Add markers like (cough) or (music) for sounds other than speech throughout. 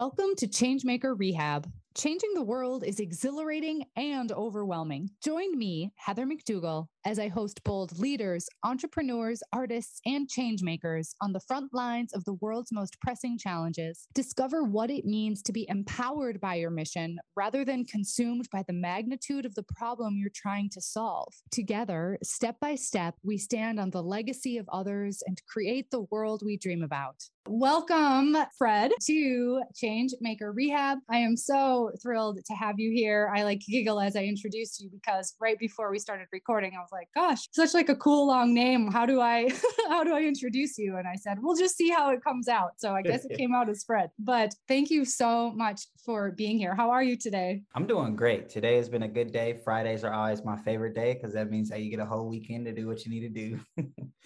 Welcome to Changemaker Rehab. Changing the world is exhilarating and overwhelming. Join me, Heather McDougall, as I host bold leaders, entrepreneurs, artists, and changemakers on the front lines of the world's most pressing challenges. Discover what it means to be empowered by your mission rather than consumed by the magnitude of the problem you're trying to solve. Together, step by step, we stand on the legacy of others and create the world we dream about. Welcome, Fred, to Change Maker Rehab. I am so thrilled to have you here. I like giggle as I introduce you because right before we started recording, I was like, gosh, such like a cool long name. How do I (laughs) how do I introduce you? And I said, we'll just see how it comes out. So I guess it (laughs) came out as Fred. But thank you so much for being here. How are you today? I'm doing great. Today has been a good day. Fridays are always my favorite day because that means that you get a whole weekend to do what you need to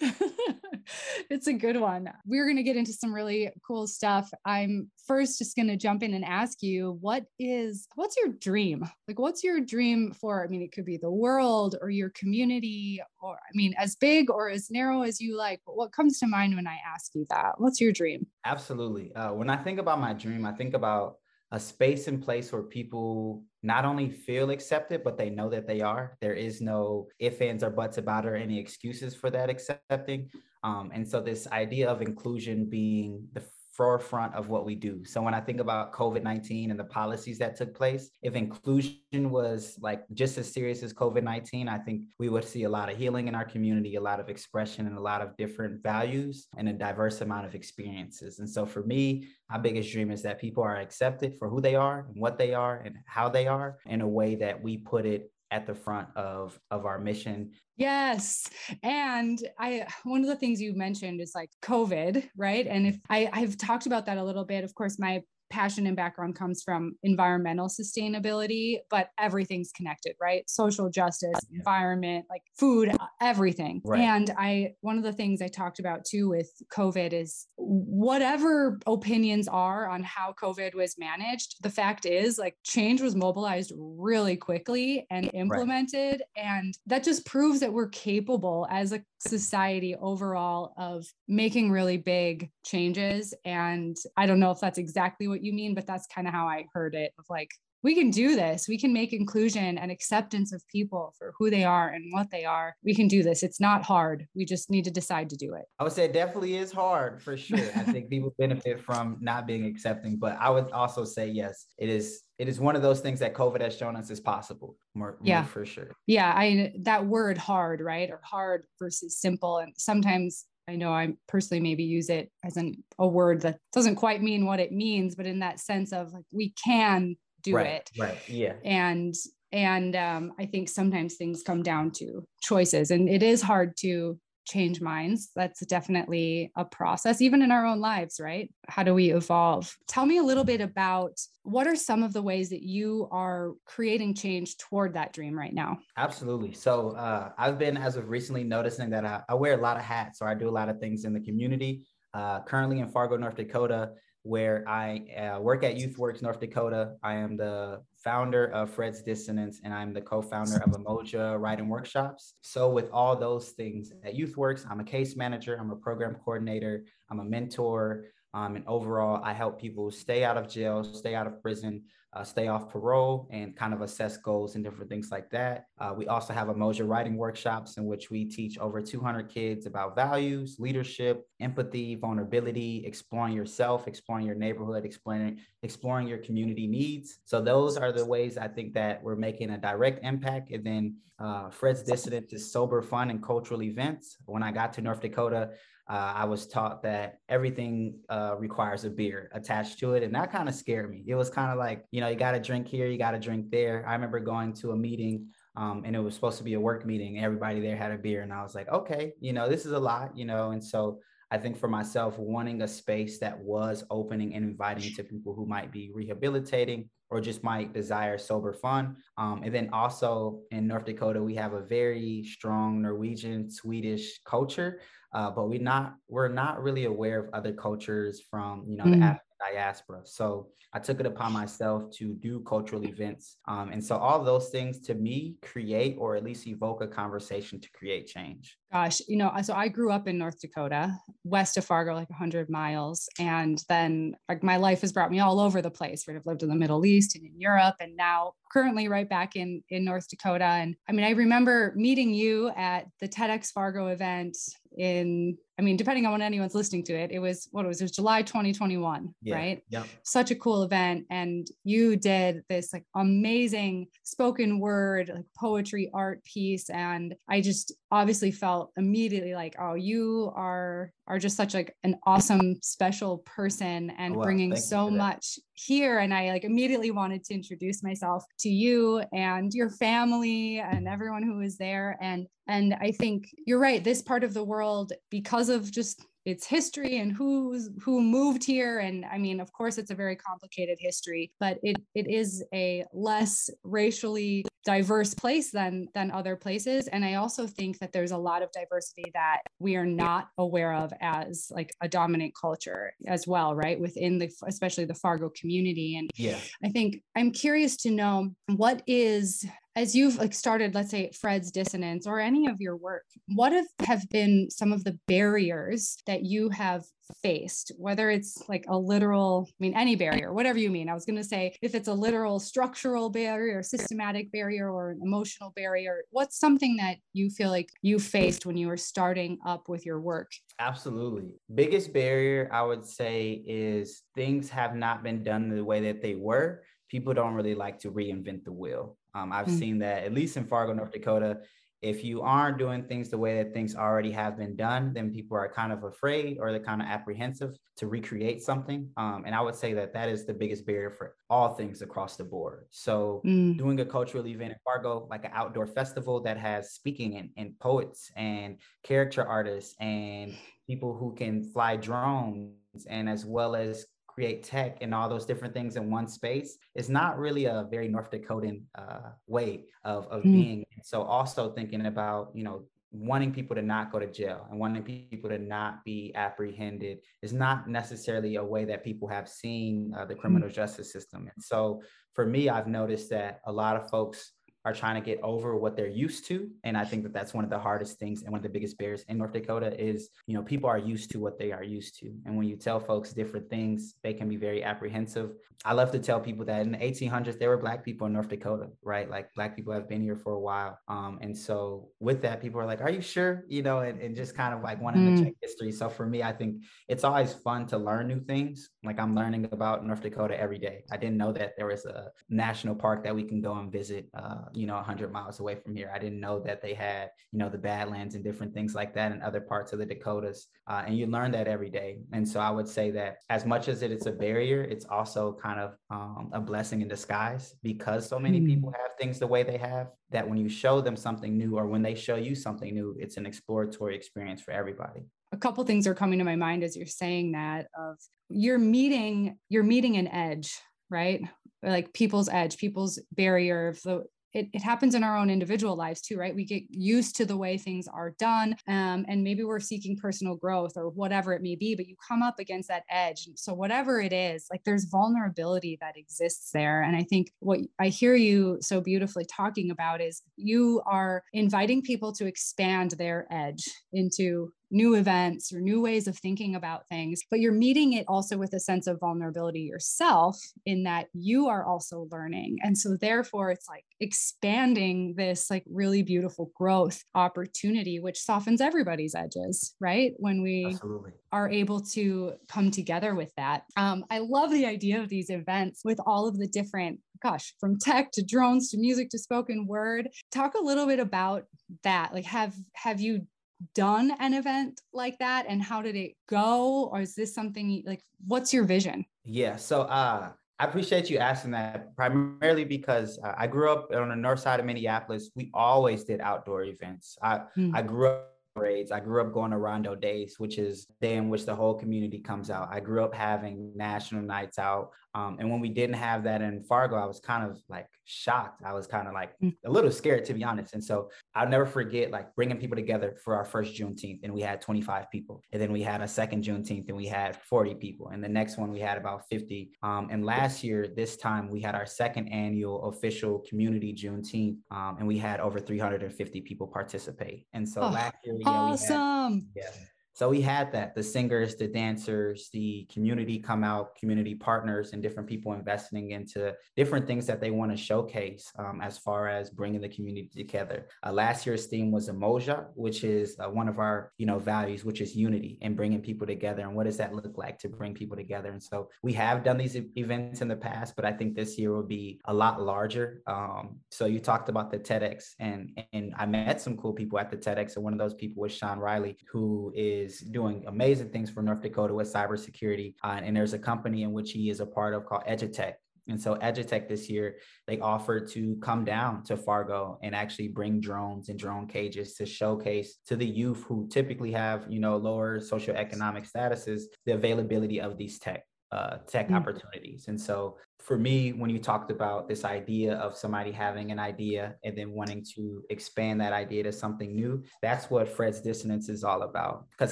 do. (laughs) (laughs) it's a good one. We're going to get into some really cool stuff. I'm first just going to jump in and ask you what is what's your dream? Like what's your dream for I mean it could be the world or your community or I mean as big or as narrow as you like. What comes to mind when I ask you that? What's your dream? Absolutely. Uh, when I think about my dream, I think about a space and place where people not only feel accepted, but they know that they are. There is no ifs, ands, or buts about it or any excuses for that accepting. Um, and so, this idea of inclusion being the forefront of what we do. So when I think about COVID-19 and the policies that took place, if inclusion was like just as serious as COVID-19, I think we would see a lot of healing in our community, a lot of expression and a lot of different values and a diverse amount of experiences. And so for me, my biggest dream is that people are accepted for who they are and what they are and how they are in a way that we put it at the front of of our mission Yes. And I one of the things you mentioned is like COVID, right? And if I, I've talked about that a little bit. Of course, my passion and background comes from environmental sustainability, but everything's connected, right? Social justice, environment, like food, everything. Right. And I, one of the things I talked about too with COVID is whatever opinions are on how COVID was managed, the fact is like change was mobilized really quickly and implemented. Right. And that just proves that we're capable as a society overall of making really big changes. And I don't know if that's exactly what you mean, but that's kind of how I heard it of like, we can do this. We can make inclusion and acceptance of people for who they are and what they are. We can do this. It's not hard. We just need to decide to do it. I would say it definitely is hard for sure. I think people (laughs) benefit from not being accepting, but I would also say yes, it is it is one of those things that COVID has shown us is possible. More, yeah, more for sure. Yeah, I that word hard, right? Or hard versus simple, and sometimes I know I personally maybe use it as an a word that doesn't quite mean what it means, but in that sense of like we can do right, it, right? Yeah, and and um, I think sometimes things come down to choices, and it is hard to change minds. That's definitely a process, even in our own lives, right? How do we evolve? Tell me a little bit about what are some of the ways that you are creating change toward that dream right now? Absolutely. So uh, I've been, as of recently, noticing that I, I, wear a lot of hats, or I do a lot of things in the community. Uh, currently in Fargo, North Dakota, where I uh, work at YouthWorks North Dakota. I am the founder of Fred's Dissonance and I'm the co-founder of Umoja Writing Workshops. So with all those things at YouthWorks, I'm a case manager, I'm a program coordinator, I'm a mentor, um, and overall, I help people stay out of jail, stay out of prison, uh, stay off parole, and kind of assess goals and different things like that. Uh, we also have Umoja writing workshops in which we teach over 200 kids about values, leadership, empathy, vulnerability, exploring yourself, exploring your neighborhood, exploring exploring your community needs. So those are the ways I think that we're making a direct impact. And then uh, Fred's Dissonance is sober, fun, and cultural events. When I got to North Dakota, uh, I was taught that everything uh, requires a beer attached to it. And that kind of scared me. It was kind of like, you know, you got to drink here, you got to drink there. I remember going to a meeting um, and it was supposed to be a work meeting. Everybody there had a beer. And I was like, okay, you know, this is a lot, you know. And so I think for myself, wanting a space that was opening and inviting to people who might be rehabilitating or just might desire sober fun. Um, and then also in North Dakota, we have a very strong Norwegian Swedish culture uh, but we not we're not really aware of other cultures from you know mm. the African diaspora. So I took it upon myself to do cultural events. Um, and so all those things to me create or at least evoke a conversation to create change. Gosh, you know, so I grew up in North Dakota, west of Fargo, like 100 miles. And then like my life has brought me all over the place, right? I've lived in the Middle East and in Europe and now currently right back in, in North Dakota. And I mean, I remember meeting you at the TEDx Fargo event in I mean, depending on when anyone's listening to it, it was what it was, it was July 2021, yeah. right? Yeah. Such a cool event. And you did this like amazing spoken word, like poetry art piece. And I just obviously felt immediately like, oh, you are are just such like an awesome special person and oh, bringing so much here and i like immediately wanted to introduce myself to you and your family and everyone who was there. And and i think you're right this part of the world because of just its history and who's who moved here. And i mean of course it's a very complicated history but it it is a less racially diverse place than than other places. And i also think that there's a lot of diversity that we are not aware of as like a dominant culture as well right? Within the especially the fargo community. And yeah. I think i'm curious to know what is as you've like started let's say fred's dissonance or any of your work what have, have been some of the barriers that you have faced? Whether it's like a literal i mean any barrier whatever you mean. I was going to say if it's a literal structural barrier systematic barrier or an emotional barrier what's something that you feel like you faced when you were starting up with your work? Absolutely. Biggest barrier i would say is things have not been done the way that they were. People don't really like to reinvent the wheel um, I've mm-hmm. seen that at least in Fargo, North Dakota. If you aren't doing things the way that things already have been done, then people are kind of afraid or they're kind of apprehensive to recreate something. Um, and I would say that that is the biggest barrier for all things across the board. So, mm. doing a cultural event in Fargo, like an outdoor festival that has speaking and, and poets and character artists and people who can fly drones and as well as create tech and all those different things in one space is not really a very North Dakotan uh, way of, of mm. being. So also thinking about, you know, wanting people to not go to jail and wanting people to not be apprehended is not necessarily a way that people have seen uh, the criminal mm. justice system. And so for me, I've noticed that a lot of folks are trying to get over what they're used to and i think that that's one of the hardest things and one of the biggest barriers in north dakota is you know people are used to what they are used to. And when you tell folks different things they can be very apprehensive. I love to tell people that in the 1800s there were black people in north dakota right? Like black people have been here for a while. Um, and so with that people are like are you sure? You know and, and just kind of like wanting mm. to check history. So for me i think it's always fun to learn new things. Like i'm learning about north dakota every day. I didn't know that there was a national park that we can go and visit uh, you know 100 miles away from here. I didn't know that they had you know the badlands and different things like that in other parts of the dakotas uh, and you learn that every day. And so i would say that as much as it is a barrier it's also kind of um, a blessing in disguise because so many mm. people have things the way they have that when you show them something new or when they show you something new it's an exploratory experience for everybody. A couple things are coming to my mind as you're saying that of you're meeting you're meeting an edge right? Like people's edge people's barrier of the it, it happens in our own individual lives too, right? We get used to the way things are done. Um, and maybe we're seeking personal growth or whatever it may be, but you come up against that edge. So, whatever it is, like there's vulnerability that exists there. And I think what I hear you so beautifully talking about is you are inviting people to expand their edge into new events or new ways of thinking about things, but you're meeting it also with a sense of vulnerability yourself in that you are also learning. And so, therefore, it's like expanding this like really beautiful growth opportunity, which softens everybody's edges, right? When we Absolutely. are able to come together with that. Um, I love the idea of these events with all of the different gosh, from tech to drones to music to spoken word. Talk a little bit about that. Like, have have you done an event like that and how did it go or is this something like what's your vision yeah so uh I appreciate you asking that primarily because uh, I grew up on the north side of Minneapolis. We always did outdoor events. I, mm. I grew up parades. I grew up going to Rondo Days, which is day in which the whole community comes out. I grew up having national nights out. Um, and when we didn't have that in Fargo, I was kind of like shocked. I was kind of like mm. a little scared, to be honest. And so I'll never forget like bringing people together for our first Juneteenth, and we had 25 people. And then we had a second Juneteenth, and we had 40 people. And the next one, we had about 50. Um, and last year, this time, we had our second annual official community Juneteenth, um, and we had over 350 people participate. And so oh, last year, yeah, awesome. We had, yeah so we had that the singers, the dancers, the community come out, community partners, and different people investing into different things that they want to showcase um, as far as bringing the community together. Uh, last year's theme was Umoja, which is uh, one of our you know values, which is unity and bringing people together. And what does that look like to bring people together? And so we have done these events in the past, but I think this year will be a lot larger. Um, so you talked about the TEDx, and and I met some cool people at the TEDx, and one of those people was Sean Riley, who is is doing amazing things for North Dakota with cybersecurity. Uh, and there's a company in which he is a part of called Edutech. And so Edutech this year, they offered to come down to Fargo and actually bring drones and drone cages to showcase to the youth who typically have, you know, lower socioeconomic statuses, the availability of these tech uh, tech mm-hmm. opportunities. And so for me, when you talked about this idea of somebody having an idea and then wanting to expand that idea to something new, that's what Fred's dissonance is all about. Because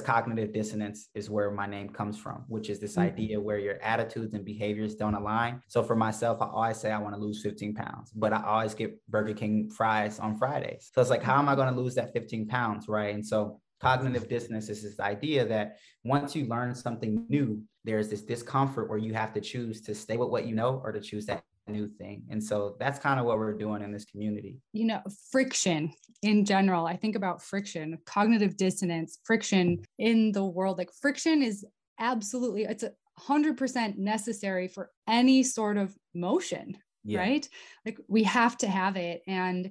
cognitive dissonance is where my name comes from, which is this mm-hmm. idea where your attitudes and behaviors don't align. So for myself, I always say I want to lose 15 pounds, but I always get Burger King fries on Fridays. So it's like, how am I going to lose that 15 pounds? Right. And so cognitive dissonance is this idea that once you learn something new, there's this discomfort where you have to choose to stay with what you know or to choose that new thing. And so that's kind of what we're doing in this community. You know, friction in general. I think about friction, cognitive dissonance, friction in the world. Like friction is absolutely it's a hundred percent necessary for any sort of motion, yeah. right? Like we have to have it. And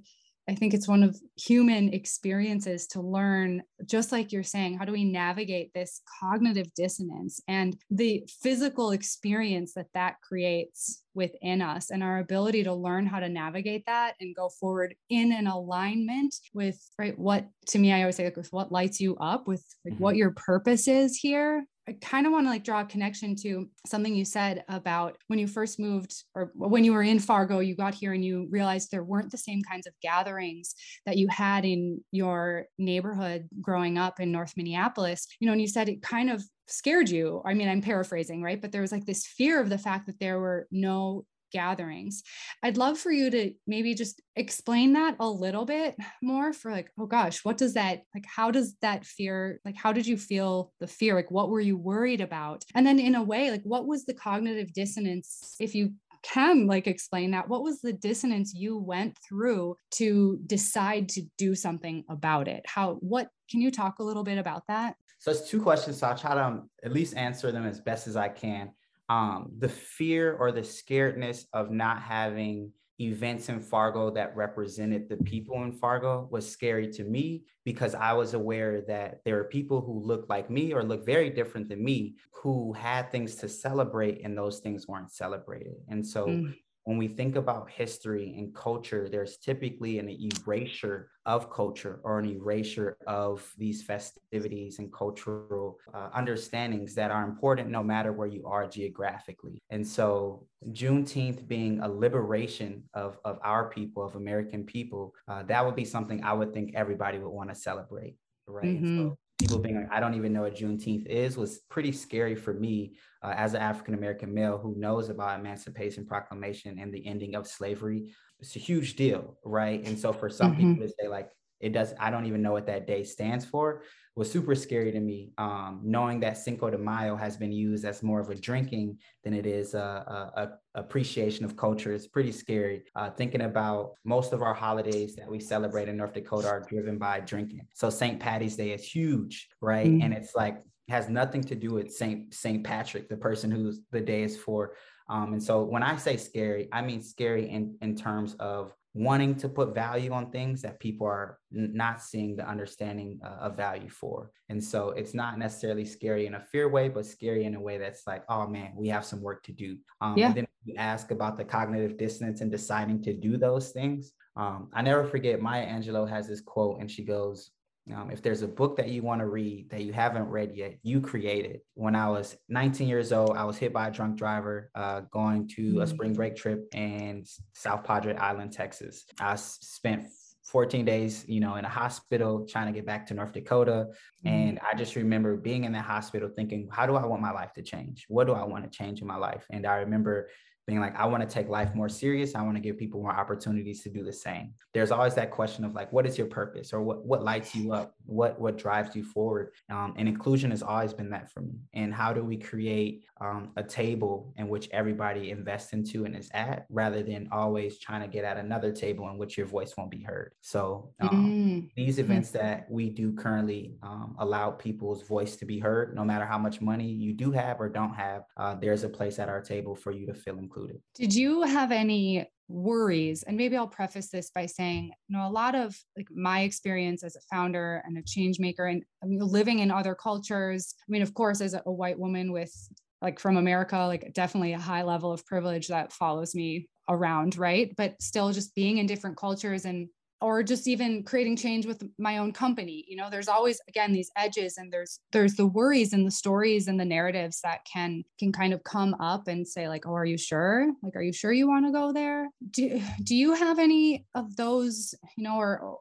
I think it's one of human experiences to learn, just like you're saying, how do we navigate this cognitive dissonance and the physical experience that that creates within us and our ability to learn how to navigate that and go forward in an alignment with right what to me i always say like with what lights you up with like mm-hmm. what your purpose is here I kind of want to like draw a connection to something you said about when you first moved or when you were in Fargo, you got here and you realized there weren't the same kinds of gatherings that you had in your neighborhood growing up in North Minneapolis. You know, and you said it kind of scared you. I mean, I'm paraphrasing, right? But there was like this fear of the fact that there were no gatherings. I'd love for you to maybe just explain that a little bit more for like, oh gosh, what does that like? How does that fear, like, how did you feel the fear? Like, what were you worried about? And then, in a way, like, what was the cognitive dissonance if you can like explain that what was the dissonance you went through to decide to do something about it how what can you talk a little bit about that so it's two questions so i'll try to um, at least answer them as best as i can um, the fear or the scaredness of not having events in Fargo that represented the people in Fargo was scary to me because I was aware that there are people who look like me or look very different than me who had things to celebrate and those things weren't celebrated. And so mm when we think about history and culture, there's typically an erasure of culture or an erasure of these festivities and cultural uh, understandings that are important no matter where you are geographically. And so, Juneteenth being a liberation of, of our people, of American people, uh, that would be something I would think everybody would want to celebrate. Right. Mm-hmm. So people being like, I don't even know what Juneteenth is was pretty scary for me uh, as an African American male who knows about Emancipation Proclamation and the ending of slavery. It's a huge deal, right? And so for some mm-hmm. people to say like, it does, I don't even know what that day stands for was super scary to me. Um, knowing that Cinco de Mayo has been used as more of a drinking than it is a, a, a appreciation of culture It's pretty scary. Uh, thinking about most of our holidays that we celebrate in North Dakota are driven by drinking. So St. Patty's Day is huge, right? Mm-hmm. And it's like has nothing to do with Saint Saint Patrick, the person who's the day is for. Um, and so when I say scary, I mean scary in in terms of wanting to put value on things that people are n- not seeing the understanding uh, of value for. And so it's not necessarily scary in a fear way, but scary in a way that's like, oh man, we have some work to do. Um, yeah. And then you ask about the cognitive dissonance and deciding to do those things. Um, I never forget Maya Angelou has this quote, and she goes, Um, if there's a book that you want to read that you haven't read yet, you create it. When I was 19 years old, I was hit by a drunk driver uh, going to mm-hmm. a spring break trip in South Padre Island, Texas. I spent 14 days, you know, in a hospital trying to get back to North Dakota. Mm-hmm. And I just remember being in that hospital thinking, how do I want my life to change? What do I want to change in my life? And I remember being like, I want to take life more serious. I want to give people more opportunities to do the same. There's always that question of like, what is your purpose or what, what lights you up? What, what drives you forward? Um, and inclusion has always been that for me. And how do we create um, a table in which everybody invests into and is at rather than always trying to get at another table in which your voice won't be heard? So um, mm-hmm. these events that we do currently um, allow people's voice to be heard, no matter how much money you do have or don't have, uh, there's a place at our table for you to feel included. Did you have any worries? And maybe I'll preface this by saying, you know, a lot of like my experience as a founder and a change maker and I mean, living in other cultures. I mean, of course, as a, a white woman with like from America, like definitely a high level of privilege that follows me around, right? But still just being in different cultures and or just even creating change with my own company you know there's always again these edges and there's there's the worries and the stories and the narratives that can can kind of come up and say like oh are you sure? Like are you sure you want to go there? Do, do you have any of those you know or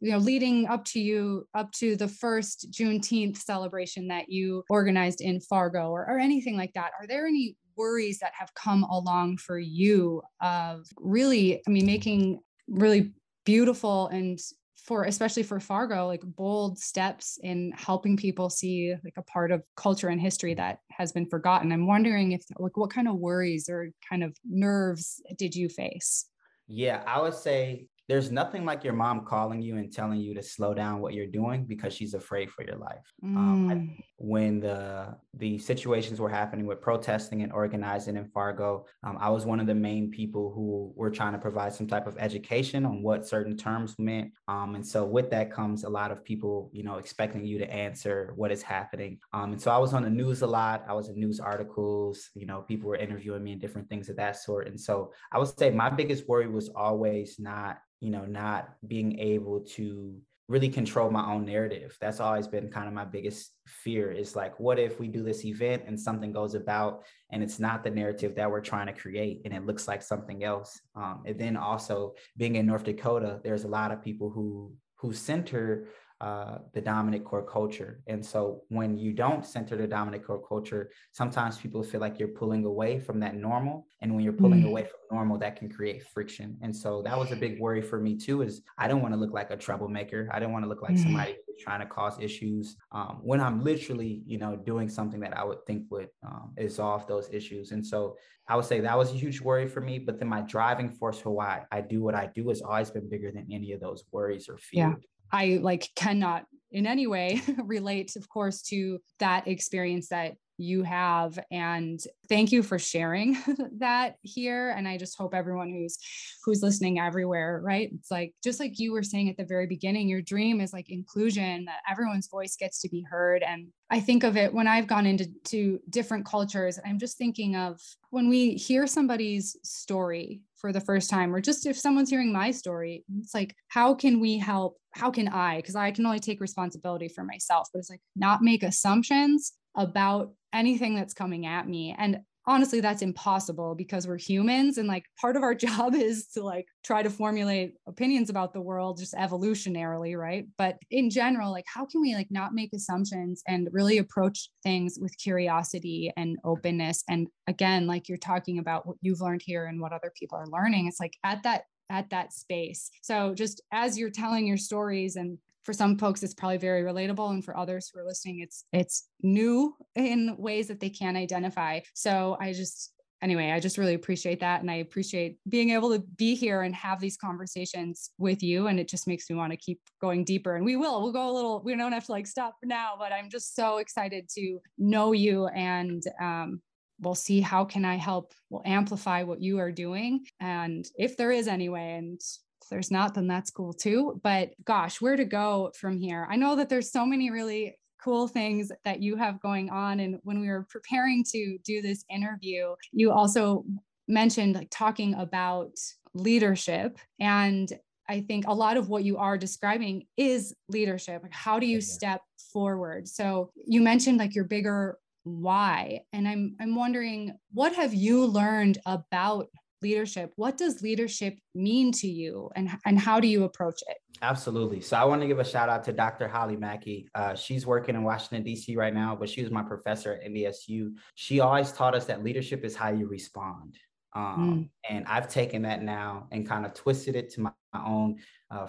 you know leading up to you up to the first juneteenth celebration that you organized in fargo or, or anything like that? Are there any worries that have come along for you of really i mean making really beautiful and for especially for Fargo, like bold steps in helping people see like a part of culture and history that has been forgotten. I'm wondering if like what kind of worries or kind of nerves did you face? Yeah, I would say there's nothing like your mom calling you and telling you to slow down what you're doing because she's afraid for your life. Mm. Um, when the the situations were happening with protesting and organizing in Fargo, um, I was one of the main people who were trying to provide some type of education on what certain terms meant. Um, and so with that comes a lot of people, you know, expecting you to answer what is happening. Um, and so I was on the news a lot. I was in news articles. You know, people were interviewing me and different things of that sort. And so I would say my biggest worry was always not you know, not being able to really control my own narrative. That's always been kind of my biggest fear is like, what if we do this event and something goes about and it's not the narrative that we're trying to create and it looks like something else? Um, and then also being in North Dakota, there's a lot of people who who center uh, the dominant core culture. And so when you don't center the dominant core culture, sometimes people feel like you're pulling away from that normal. And when you're pulling mm. away from normal, that can create friction. And so that was a big worry for me too, is I don't want to look like a troublemaker. I don't want to look like mm. somebody trying to cause issues um, when I'm literally, you know, doing something that I would think would um, resolve those issues. And so I would say that was a huge worry for me. But then my driving force for why I do what I do has always been bigger than any of those worries or fears. Yeah. I like cannot in any way (laughs) relate, of course, to that experience that you have. And thank you for sharing (laughs) that here. And i just hope everyone who's who's listening everywhere right? It's like just like you were saying at the very beginning your dream is like inclusion that everyone's voice gets to be heard. And i think of it when i've gone into to different cultures i'm just thinking of when we hear somebody's story for the first time or just if someone's hearing my story it's like how can we help? How can i? Because i can only take responsibility for myself but it's like not make assumptions about anything that's coming at me. And honestly that's impossible because we're humans and like part of our (laughs) job is to like try to formulate opinions about the world just evolutionarily right? But in general like how can we like not make assumptions and really approach things with curiosity and openness? And again like you're talking about what you've learned here and what other people are learning it's like at that at that space. So just as you're telling your stories and for some folks it's probably very relatable and for others who are listening it's it's new in ways that they can identify. So i just anyway i just really appreciate that and i appreciate being able to be here and have these conversations with you and it just makes me want to keep going deeper and we will we'll go a little we don't have to like stop for now but i'm just so excited to know you and um, we'll see how can i help we'll amplify what you are doing and if there is any way and if there's not, then that's cool too. But gosh, where to go from here? I know that there's so many really cool things that you have going on. And when we were preparing to do this interview, you also mentioned like talking about leadership. And I think a lot of what you are describing is leadership. Like how do you step forward? So you mentioned like your bigger why and I'm I'm wondering what have you learned about leadership what does leadership mean to you and and how do you approach it? Absolutely. So i want to give a shout out to dr holly mackey. Uh, she's working in washington d.c right now but she was my professor at ndsu she always taught us that leadership is how you respond. Um, mm. and i've taken that now and kind of twisted it to my, my own uh,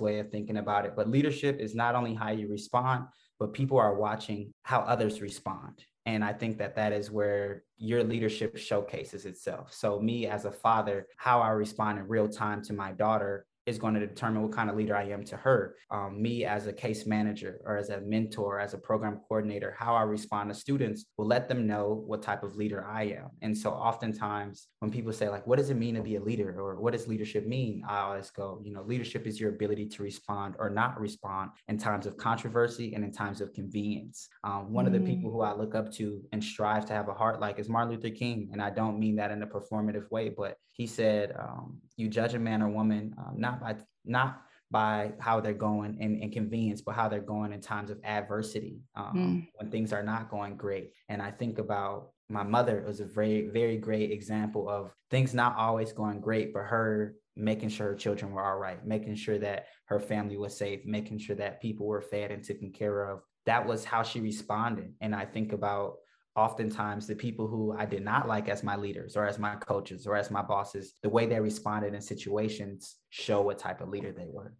way of thinking about it. But leadership is not only how you respond but people are watching how others respond and I think that that is where your leadership showcases itself. So, me as a father, how I respond in real time to my daughter is going to determine what kind of leader I am to her. Um, me as a case manager or as a mentor, as a program coordinator, how I respond to students will let them know what type of leader I am. And so oftentimes when people say like, what does it mean to be a leader or what does leadership mean? I always go, you know, leadership is your ability to respond or not respond in times of controversy and in times of convenience. Um, one mm. of the people mm. who I look up to and strive to have a heart like is Martin Luther King. And I don't mean that in a performative way, but he said, um, you judge a man or woman um, not by not by how they're going in, in convenience, but how they're going in times of adversity um, mm. when things are not going great. And I think about my mother was a very, very great example of things not always going great, but her making sure her children were all right, making sure that her family was safe, making sure that people were fed and taken care of. That was how she responded. And I think about oftentimes the people who I did not like as my leaders or as my coaches or as my bosses, the way they responded in situations show what type of leader they were.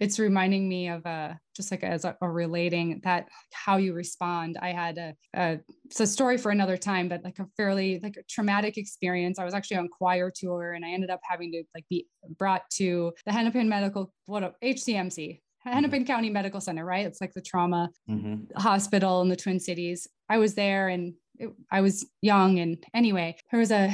It's reminding me of uh, just like as a, a, relating that how you respond. I had a, a it's a story for another time, but like a fairly like a traumatic experience. I was actually on choir tour and I ended up having to like be brought to the Hennepin Medical what HCMC Hennepin mm-hmm. County Medical Center, right? It's like the trauma mm-hmm. hospital in the Twin Cities. I was there and it, I was young. And anyway, there was a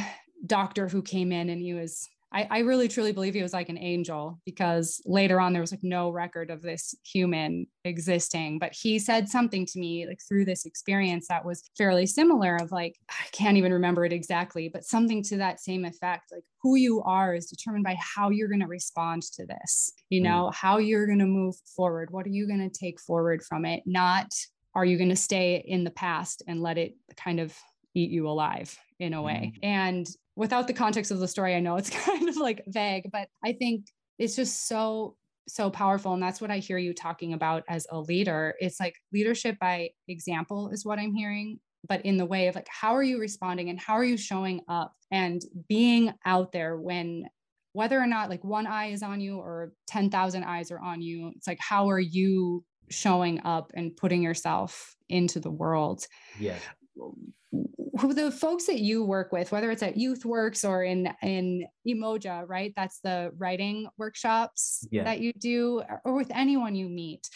doctor who came in and he was I, I, really truly believe he was like an angel because later on there was like no record of this human existing but he said something to me like through this experience that was fairly similar of like i can't even remember it exactly but something to that same effect like who you are is determined by how you're going to respond to this you mm. know mm. how you're going to move forward what are you going to take forward from it not are you going to stay in the past and let it kind of eat you alive in a way mm. and without the context of the story, I know it's (laughs) kind of like vague, but I think it's just so so powerful and that's what i hear you talking about as a leader it's like leadership by example is what i'm hearing but in the way of like how are you responding and how are you showing up and being out there when whether or not like one eye is on you or 10,000 eyes are on you it's like how are you showing up and putting yourself into the world yeah who the folks that you work with, whether it's at YouthWorks or in in Umoja, right? That's the writing workshops yeah. that you do, or with anyone you meet.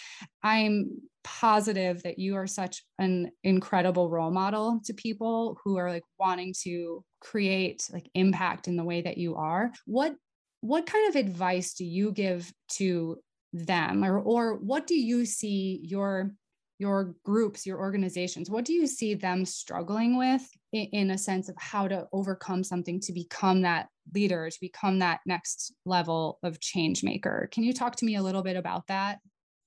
I'm positive that you are such an incredible role model to people who are like wanting to create like impact in the way that you are. What what kind of advice do you give to them or or what do you see your your groups, your organizations, what do you see them struggling with in, in, a sense of how to overcome something to become that leader, to become that next level of change maker? Can you talk to me a little bit about that?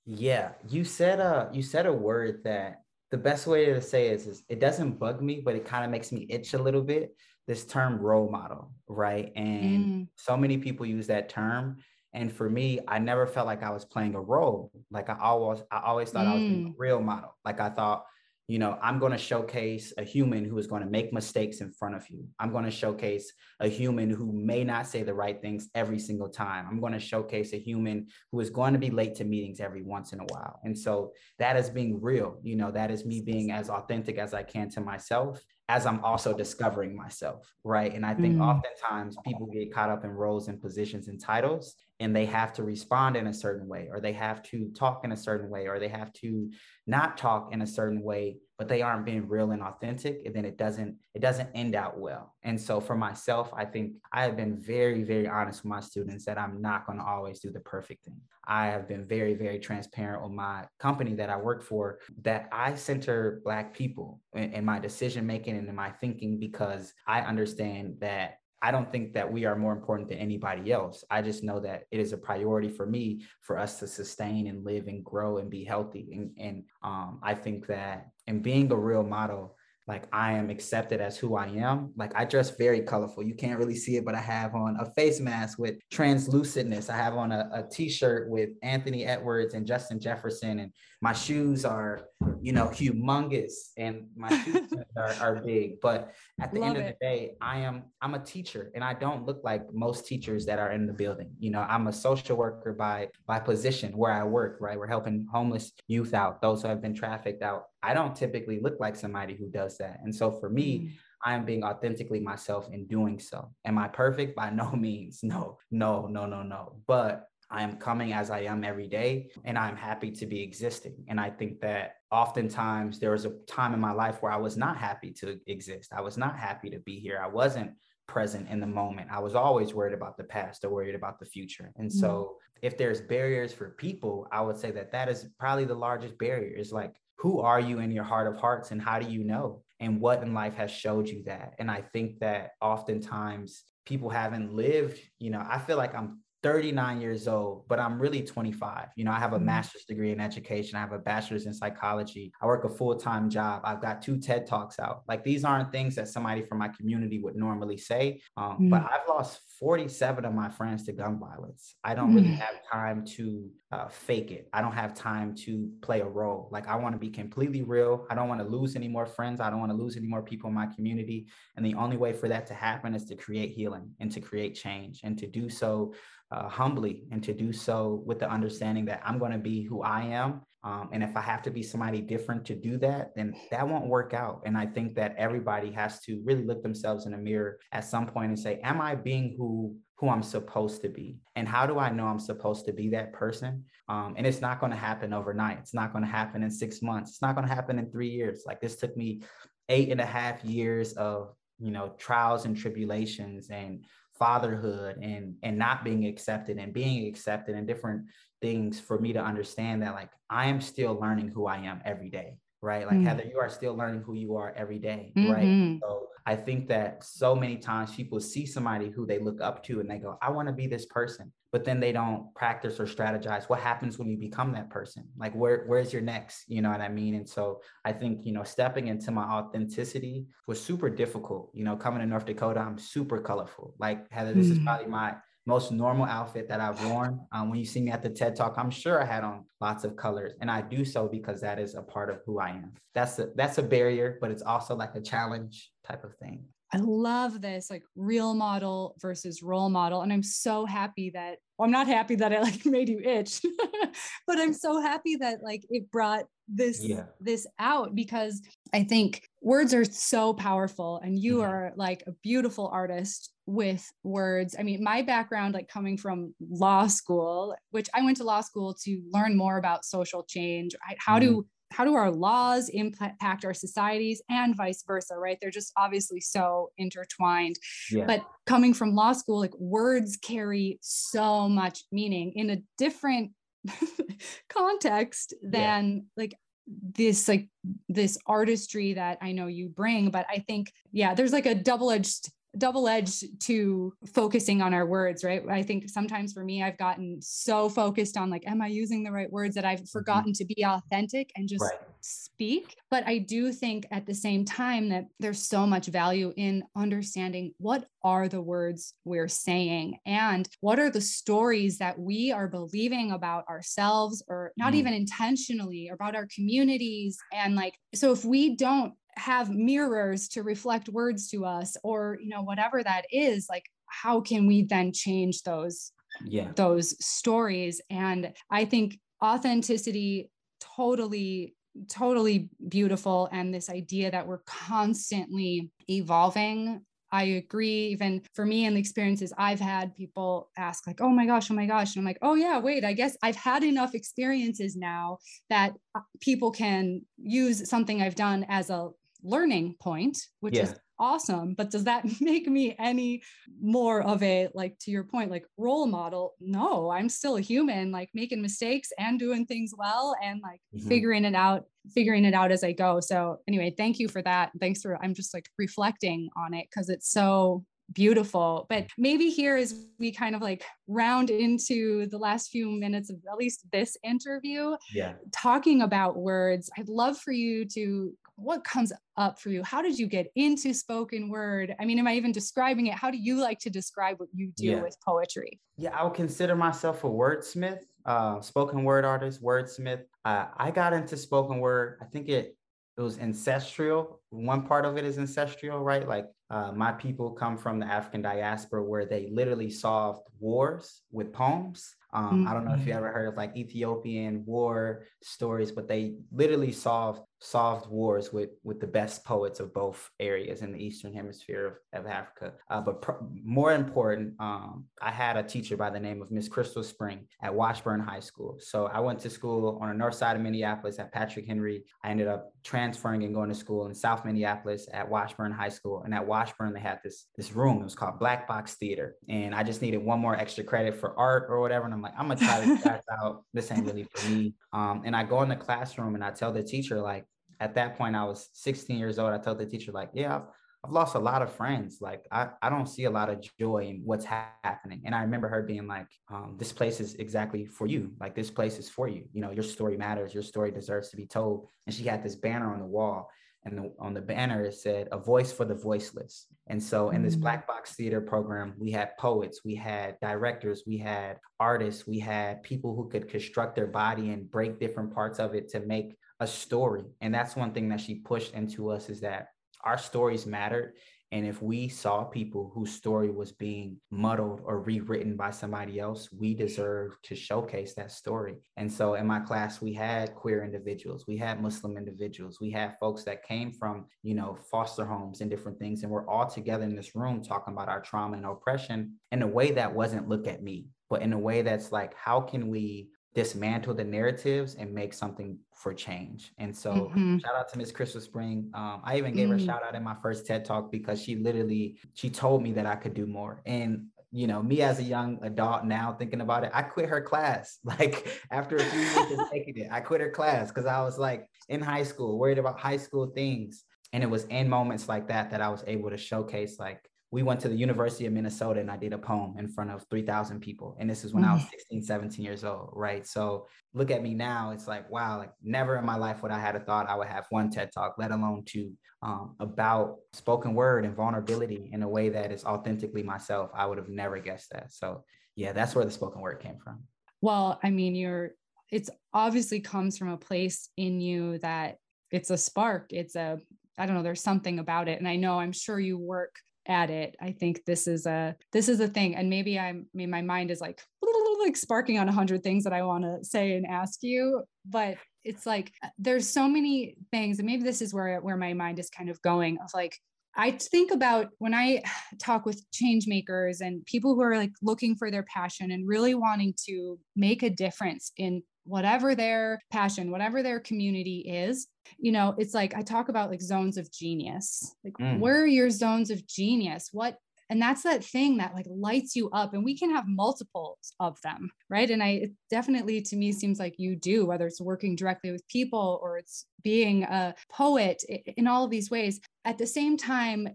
Yeah, you said a you said a word that the best way to say is, is it doesn't bug me, but it kind of makes me itch a little bit. This term role model, right? And mm. so many people use that term and for me, I never felt like I was playing a role. Like I always, I always thought mm. I was being a mm. real model. Like I thought, you know, I'm going to showcase a human who is going to make mistakes in front of you. I'm going to showcase a human who may not say the right things every single time. I'm going to showcase a human who is going to be late to meetings every once in a while. And so that is being real. You know, that is me being as authentic as I can to myself as I'm also discovering myself, right? And I think mm. oftentimes people get caught up in roles and positions and titles, and they have to respond in a certain way, or they have to talk in a certain way, or they have to not talk in a certain way but they aren't being real and authentic and then it doesn't it doesn't end out well. And so for myself i think i have been very very honest with my students that i'm not going to always do the perfect thing. I have been very very transparent with my company that i work for that i center black people in, in my decision making and in my thinking because i understand that I don't think that we are more important than anybody else. I just know that it is a priority for me for us to sustain and live and grow and be healthy. And, and um, I think that in being a real model, like I am accepted as who I am. Like I dress very colorful. You can't really see it, but I have on a face mask with translucentness. I have on a a t-shirt with Anthony Edwards and Justin Jefferson, and my shoes are, you know, humongous and my shoes (laughs) are, are big. But at the Love end of the day, I am I'm a teacher and I don't look like most teachers that are in the building. You know, I'm a social worker by by position where I work, right? We're helping homeless youth out, those who have been trafficked out. I don't typically look like somebody who does that. And so for me, mm. I am being authentically myself in doing so. Am I perfect? By no (laughs) means. No, no, no, no, no. But I am coming as I am every day and I'm happy to be existing. And I think that oftentimes there was a time in my life where I was not happy to exist. I was not happy to be here. I wasn't present in the moment. I was always worried about the past or worried about the future. And so mm-hmm. if there's barriers for people, I would say that that is probably the largest barrier is like, who are you in your heart of hearts and how do you know? And what in life has showed you that? And I think that oftentimes people haven't lived, you know, I feel like I'm 39 years old, but I'm really 25. You know, I have a mm-hmm. master's degree in education. I have a bachelor's in psychology. I work a full time job. I've got two TED Talks out. Like these aren't things that somebody from my community would normally say. Um, mm-hmm. But I've lost 47 of my friends to gun violence. I don't mm-hmm. really have time to uh, fake it. I don't have time to play a role. Like I want to be completely real. I don't want to lose any more friends. I don't want to lose any more people in my community. And the only way for that to happen is to create healing and to create change and to do so uh, humbly and to do so with the understanding that I'm going to be who I am. Um, and if I have to be somebody different to do that, then that won't work out. And I think that everybody has to really look themselves in the mirror at some point and say, Am I being who? Who I'm supposed to be. And how do I know I'm supposed to be that person? Um, and it's not going to happen overnight. It's not going to happen in six months. It's not going to happen in three years. Like this took me eight and a half years of, you know, trials and tribulations and fatherhood and and not being accepted and being accepted and different things for me to understand that like I am still learning who I am every day right? Like mm-hmm. Heather you are still learning who you are every day, mm-hmm. right so I think that so many times people see somebody who they look up to and they go I want to be this person but then they don't practice or strategize what happens when you become that person. Like where where's your next? You know what i mean? And so i think you know stepping into my authenticity was super difficult. You know coming to north dakota i'm super colorful. Like heather this mm-hmm. is probably my most normal outfit that I've worn. Um, when you see me at the TED Talk, I'm sure I had on lots of colors, and I do so because that is a part of who I am. That's a that's a barrier, but it's also like a challenge type of thing. I love this like real model versus role model. And I'm so happy that well, I'm not happy that I like (laughs) made you itch, (laughs) but I'm so happy that like it brought this yeah. this out because I think words are so powerful and you mm-hmm. are like a beautiful artist with words. I mean, my background like coming from law school, which I went to law school to learn more about social change, right? How mm-hmm. do how do our laws impact our societies and vice versa right they're just obviously so intertwined yeah. but coming from law school like words carry so much meaning in a different (laughs) context than yeah. like this like this artistry that I know you bring but I think yeah there's like a double-edged double edged to focusing on our words, right? I think sometimes for me, I've gotten so focused on like, am I using the right words that I've mm-hmm. forgotten mm-hmm. to be authentic and just right. speak. But I do think at the same time that there's so much value in understanding what are the words we're saying and what are the stories that we are believing about ourselves or not mm. even intentionally about our communities. And like, so if we don't have mirrors to reflect words to us or you know whatever that is like how can we then change those yeah those stories and i think authenticity totally totally beautiful and this idea that we're constantly evolving I agree. Even for me and the experiences I've had, people ask, like, oh my gosh, oh my gosh. And I'm like, oh yeah, wait, I guess I've had enough experiences now that uh, people can use something I've done as a learning point, which yeah. is awesome. But does that (laughs) make me any more of a, like, to your point, like role model? No, I'm still a human, like making mistakes and doing things well and like mm-hmm. figuring it out, figuring it out as I go. So, anyway, thank you for that. Thanks for, I'm just like reflecting on it because it's so beautiful. But maybe here as we kind of like round into the last few minutes of at least this interview, yeah, talking about words, I'd love for you to what comes up for you? How did you get into spoken word? I mean, am I even describing it? How do you like to describe what you do yeah. with poetry? Yeah, I would consider myself a wordsmith, uh, spoken word artist, wordsmith. Uh, I got into spoken word. I think it it was ancestral. One part of it is ancestral, right? Like uh, my people come from the African diaspora where they literally solved wars with poems. Um, mm-hmm. I don't know if you mm-hmm. ever heard of like Ethiopian war stories, but they literally solved solved wars with with the best poets of both areas in the eastern hemisphere of, of Africa. Uh, but pr- more important, um, I had a teacher by the name of Miss Crystal Spring at Washburn High School. So I went to school on the north side of Minneapolis at Patrick Henry. I ended up transferring and going to school in South Minneapolis at Washburn High School. And at Washburn, they had this this room. It was called Black Box Theater, and I just needed one more extra credit for art or whatever. And I'm like, I'm gonna try this (laughs) out. This ain't really for me. Um, and I go in the classroom and I tell the teacher like at that point, I was 16 years old. I told the teacher, like, yeah, I've, I've lost a lot of friends. Like, I, I don't see a lot of joy in what's ha- happening. And I remember her being like, um, this place is exactly for you. Like, this place is for you. You know, your story matters. Your story deserves to be told. And she had this banner on the wall. And the, on the banner, it said, a voice for the voiceless. And so in this mm. black box theater program, we had poets, we had directors, we had artists, we had people who could construct their body and break different parts of it to make a story. And that's one thing that she pushed into us is that our stories mattered. And if we saw people whose story was being muddled or rewritten by somebody else, we deserve to showcase that story. And so in my class, we had queer individuals, we had Muslim individuals, we had folks that came from, you know, foster homes and different things. And we're all together in this room talking about our trauma and oppression in a way that wasn't look at me, but in a way that's like, how can we dismantle the narratives and make something for change. And so mm-hmm. shout out to Miss Crystal Spring. Um, I even gave mm-hmm. her a mm. shout out in my first TED talk because she literally she told me that I could do more. And you know, me as a young adult now thinking about it, I quit her class. (laughs) Like after a few years of taking it, I quit her class because I was like in high school, worried about high school things. And it was in moments like that that I was able to showcase like we went to the University of Minnesota and I did a poem in front of 3,000 people. And this is when mm. I was mm. 16, 17 years old, right? So look at me now. It's like, wow, like never in my life would I had a thought I would have one TED talk, let alone two, um, about spoken word and vulnerability in a way that is authentically myself. I would have never guessed that. So yeah, that's where the spoken word came from. Well, I mean, you're, it's obviously comes from a place in you that it's a spark. It's a, I don't know, there's something about it. And I know I'm sure you work at it i think this is a this is a thing and maybe i'm I mean, my mind is like little (laughs) like sparking on a hundred things that i want to say and ask you but it's like uh, there's so many things and maybe this is where where my mind is kind of going of like I think about when I (sighs) talk with change makers and people who are like looking for their passion and really wanting to make a difference in whatever their passion, whatever their community is, you know, it's like I talk about like zones of genius. Like, mm. where are your zones of genius? What and that's that thing that like lights you up and we can have multiples of them right and i definitely to me seems like you do whether it's working directly with people or it's being a poet in all of these ways at the same time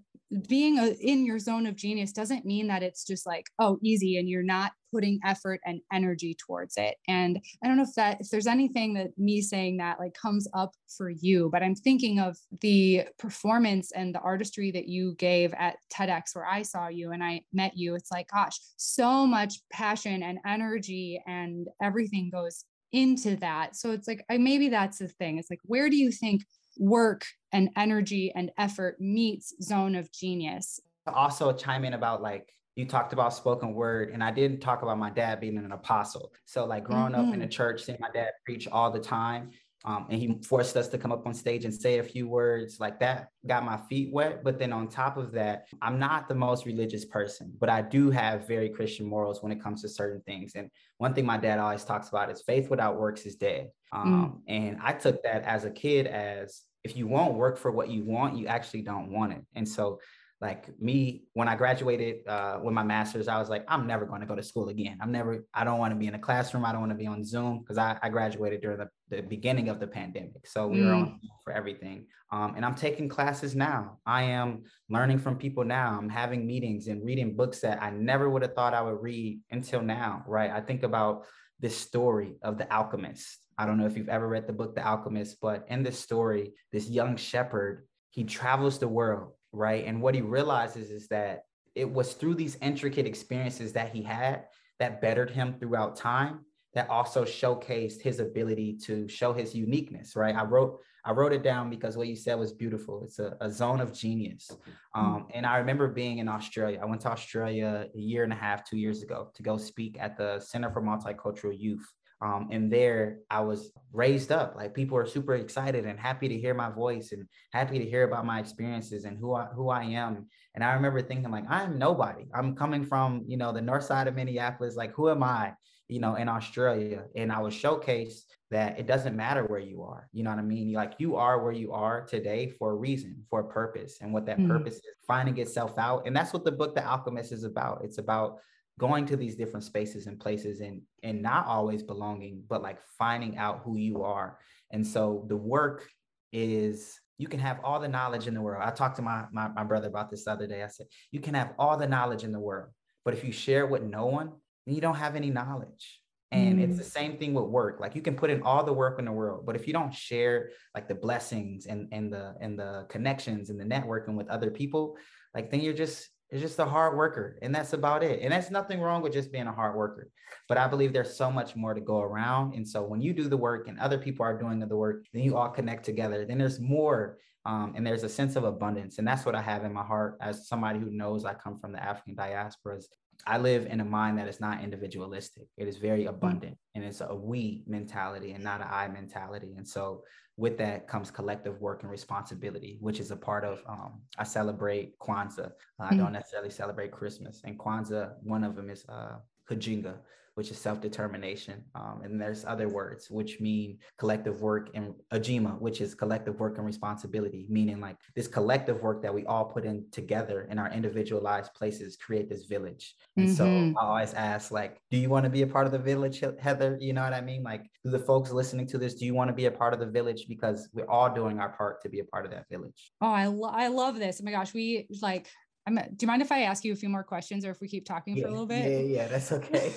being a, in your zone of genius doesn't mean that it's just like oh easy and you're not putting effort and energy towards it. And i don't know if that if there's anything that me saying that like comes up for you but i'm thinking of the performance and the artistry that you gave at tedx where i saw you and i met you. It's like gosh so much passion and energy and everything goes into that so it's like I, maybe that's the thing it's like where do you think work and energy and effort meets zone of genius. Also chime in about like you talked about spoken word and I didn't talk about my dad being an apostle. So like growing mm-hmm. up in the mm-hmm. church, seeing my dad preach all the time, um, and he forced us to come up on stage and say a few words like that got my feet wet. But then on top of that i'm not the most religious person but i do have very christian morals when it comes to certain things. And one thing my dad always talks about is faith without works is dead. Um, mm. and i took that as a kid as if you won't work for what you want, you actually don't want it. And so like me when i graduated uh, with my master's i was like i'm never going to go to school again. I'm never i don't want to be in a classroom. I don't want to be on zoom. Because I, I graduated during the, the beginning of the pandemic so we mm. were on mm. for everything um, and i'm taking classes now i am learning from people now i'm having meetings and reading books that i never would have thought i would read until now right i think about this story of the alchemist i don't know if you've ever read the book the alchemist but in this story this young shepherd he travels the world right? And what he realizes is that it was through these intricate experiences that he had that bettered him throughout time that also showcased his ability to show his uniqueness right i wrote i wrote it down because what you said was beautiful it's a, a zone of genius um, and i remember being in australia i went to australia a year and a half two years ago to go speak at the center for multicultural youth um, and there I was raised up. Like people are super excited and happy to hear my voice and happy to hear about my experiences and who I, who I am. And I remember thinking like, I'm nobody. I'm coming from, you know, the north side of Minneapolis. Like, who am I, you know, in Australia? And I was showcased that it doesn't matter where you are. You know what I mean? Like you are where you are today for a reason, for a purpose. And what that mm-hmm. purpose is, finding itself out. And that's what the book The Alchemist is about. It's about going to these different spaces and places and and not always belonging but like finding out who you are and so the work is you can have all the knowledge in the world i talked to my, my, my brother about this the other day i said you can have all the knowledge in the world but if you share with no one then you don't have any knowledge. And mm. it's the same thing with work. Like you can put in all the work in the world but if you don't share like the blessings and and the and the connections and the networking with other people like then you're just is just a hard worker and that's about it. And that's nothing wrong with just being a hard worker but i believe there's so much more to go around. And so when you do the work and other people are doing the work then you all connect together. Then there's more um, and there's a sense of abundance. And that's what i have in my heart as somebody who knows i come from the african diasporas I live in a mind that is not individualistic. It is very mm. abundant and it's a we mentality and not an I mentality. And so with that comes collective work and responsibility, which is a part of, um, I celebrate Kwanzaa. Uh, I don't mm. necessarily celebrate Christmas. And Kwanzaa, one of them is uh, Kujinga, which is self-determination. Um, and there's other words which mean collective work and Ujima, which is collective work and responsibility, meaning like this collective work that we all put in together in our individualized places create this village. And mm-hmm. so I always ask, like, do you want to be a part of the village, Heather? You know what I mean? Like, do the folks listening to this, do you want to be a part of the village? Because we're all doing our part to be a part of that village. Oh, I, lo- I love this. Oh my gosh, we like I'm, do you mind if I ask you a few more questions or if we keep talking yeah, for a little bit? Yeah, yeah, that's okay.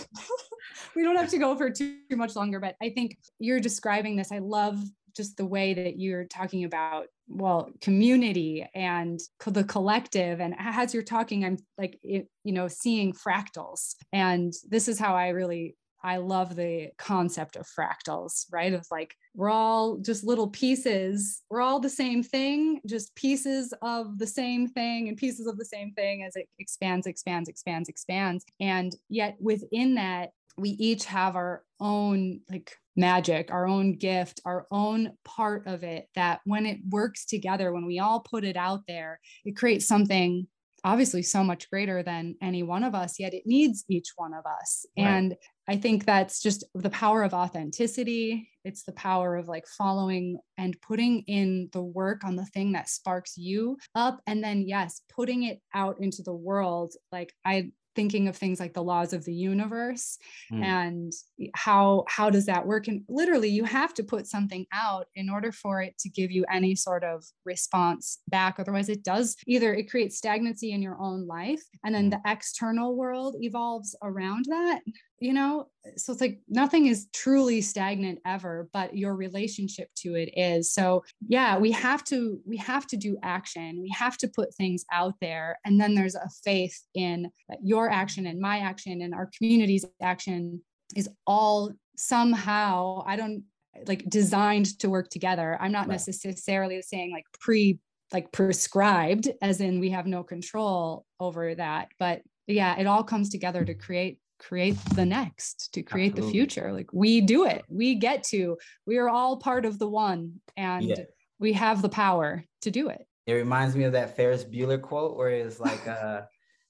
(laughs) we don't have to go for too, too much longer, but I think you're describing this. I love just the way that you're talking about well community and the collective and as you're talking i'm like you know seeing fractals and this is how i really I love the concept of fractals, right? It's like we're all just little pieces. We're all the same thing, just pieces of the same thing and pieces of the same thing as it expands, expands, expands, expands. And yet within that, we each have our own like magic, our own gift, our own part of it that when it works together, when we all put it out there, it creates something obviously so much greater than any one of us, yet it needs each one of us. Right. And I think that's just the power of authenticity. It's the power of like following and putting in the work on the thing that sparks you up. And then, yes, putting it out into the world. Like, I thinking of things like the laws of the universe mm. and how how does that work and literally you have to put something out in order for it to give you any sort of response back otherwise it does either it creates stagnancy in your own life and then mm. the external world evolves around that you know so it's like nothing is truly stagnant ever but your relationship to it is. So yeah we have to we have to do action. We have to put things out there. And then there's a faith in your action and my action and our community's action is all somehow i don't like designed to work together. I'm not right. necessarily saying like pre like prescribed as in we have no control over that. But yeah it all comes together to create create the next to create Absolutely. the future like we do it we get to we are all part of the one and yeah. we have the power to do it it reminds me of that ferris bueller quote where it's like uh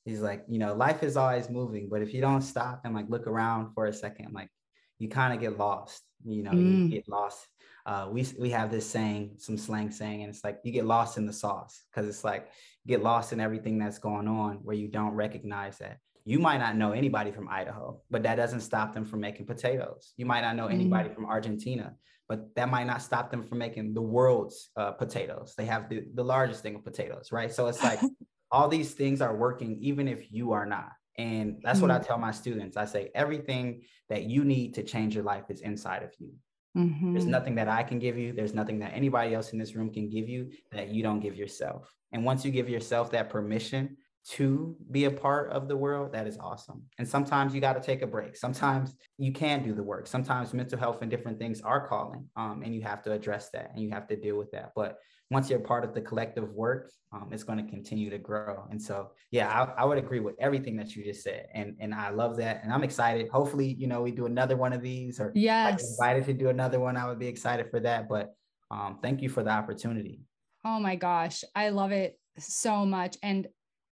he's like you know life is always moving but if you don't stop and like look around for a second like you kind of get lost you know mm. you get lost uh, we we have this saying, some slang saying, and it's like you get lost in the sauce because it's like you get lost in everything that's going on where you don't recognize that. You might not know anybody from Idaho, but that doesn't stop them from making potatoes. You might not know anybody mm. from Argentina, but that might not stop them from making the world's uh, potatoes. They have the, the largest thing of potatoes, right? So it's like (laughs) all these things are working even if you are not. And that's mm-hmm. what I mm-hmm. tell my students. I say everything that you need to change your life is inside of you. Mm-hmm. There's nothing that I can give you. There's nothing that anybody else in this room can give you that you don't give yourself. And once you give yourself that permission to be a part of the world, that is awesome. And sometimes you got to take a break. Sometimes you can't do the work. Sometimes mental health and different things are calling, um, and you have to address that and you have to deal with that. But once you're part of the collective work, um, it's going to continue to grow. And so, yeah, I, I, would agree with everything that you just said, and and I love that, and I'm excited. Hopefully, you know, we do another one of these, or yes, invited to do another one. I would be excited for that. But um, thank you for the opportunity. Oh my gosh, I love it so much, and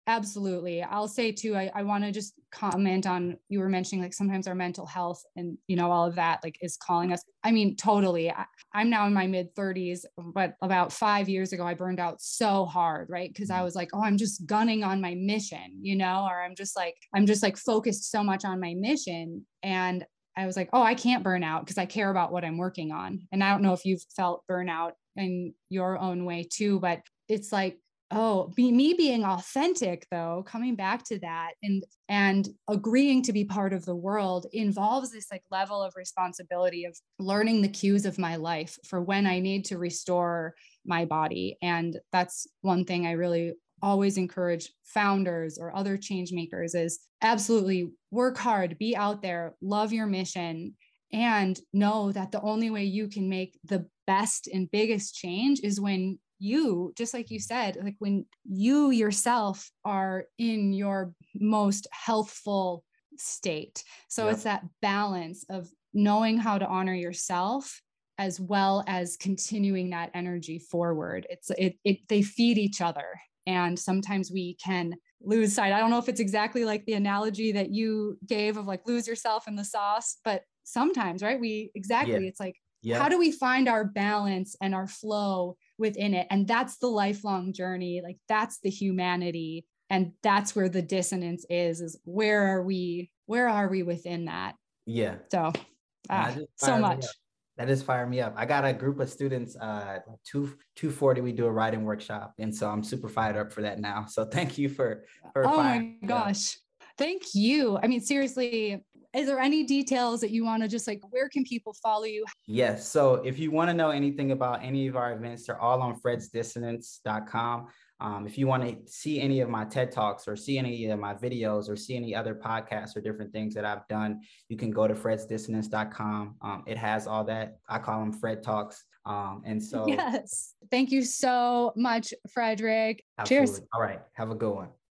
absolutely i'll say too i, I want to just comment on you were mentioning like sometimes our mental health and you know all of that like is calling us i mean totally I, am now in my mid 30s but about five years ago i burned out so hard right because i mm-hmm. was like oh i'm just gunning on my mission you know or i'm just like i'm just like focused so much on my mission and i was like oh i can't burn out because i care about what i'm working on and i don't know if you've felt burnout in your own way too but it's like oh be, me being authentic though coming back to that and and agreeing to be part of the world involves this like level of responsibility of learning the cues of my life for when i need to restore my body. And that's one thing i really always encourage founders or other change makers is absolutely work hard be out there love your mission and know that the only way you can make the best and biggest change is when you just like you said like when you yourself are in your most healthful state so yep. it's that balance of knowing how to honor yourself as well as continuing that energy forward it's it, it they feed each other and sometimes we can lose sight i don't know if it's exactly like the analogy that you gave of like lose yourself in the sauce but sometimes right we exactly yeah. it's like yeah. how do we find our balance and our flow within it and that's the lifelong journey like that's the humanity and that's where the dissonance is is where are we where are we within that yeah so ah, so much that is firing me up. I got a group of students, uh, two two forty. We do a writing workshop, and so I'm super fired up for that now. So thank you for for. Oh my gosh, thank you. I mean, seriously, is there any details that you want to just like where can people follow you yes so if you want to know anything about any of our events they're all on fredsdissonance.com um, if you want to see any of my TED Talks or see any of my videos or see any other podcasts or different things that I've done, you can go to fredsdissonance.com. Um, it has all that. I call them Fred Talks. Um, and so, yes, thank you so much, Frederick. Absolutely. Cheers. All right. Have a good one.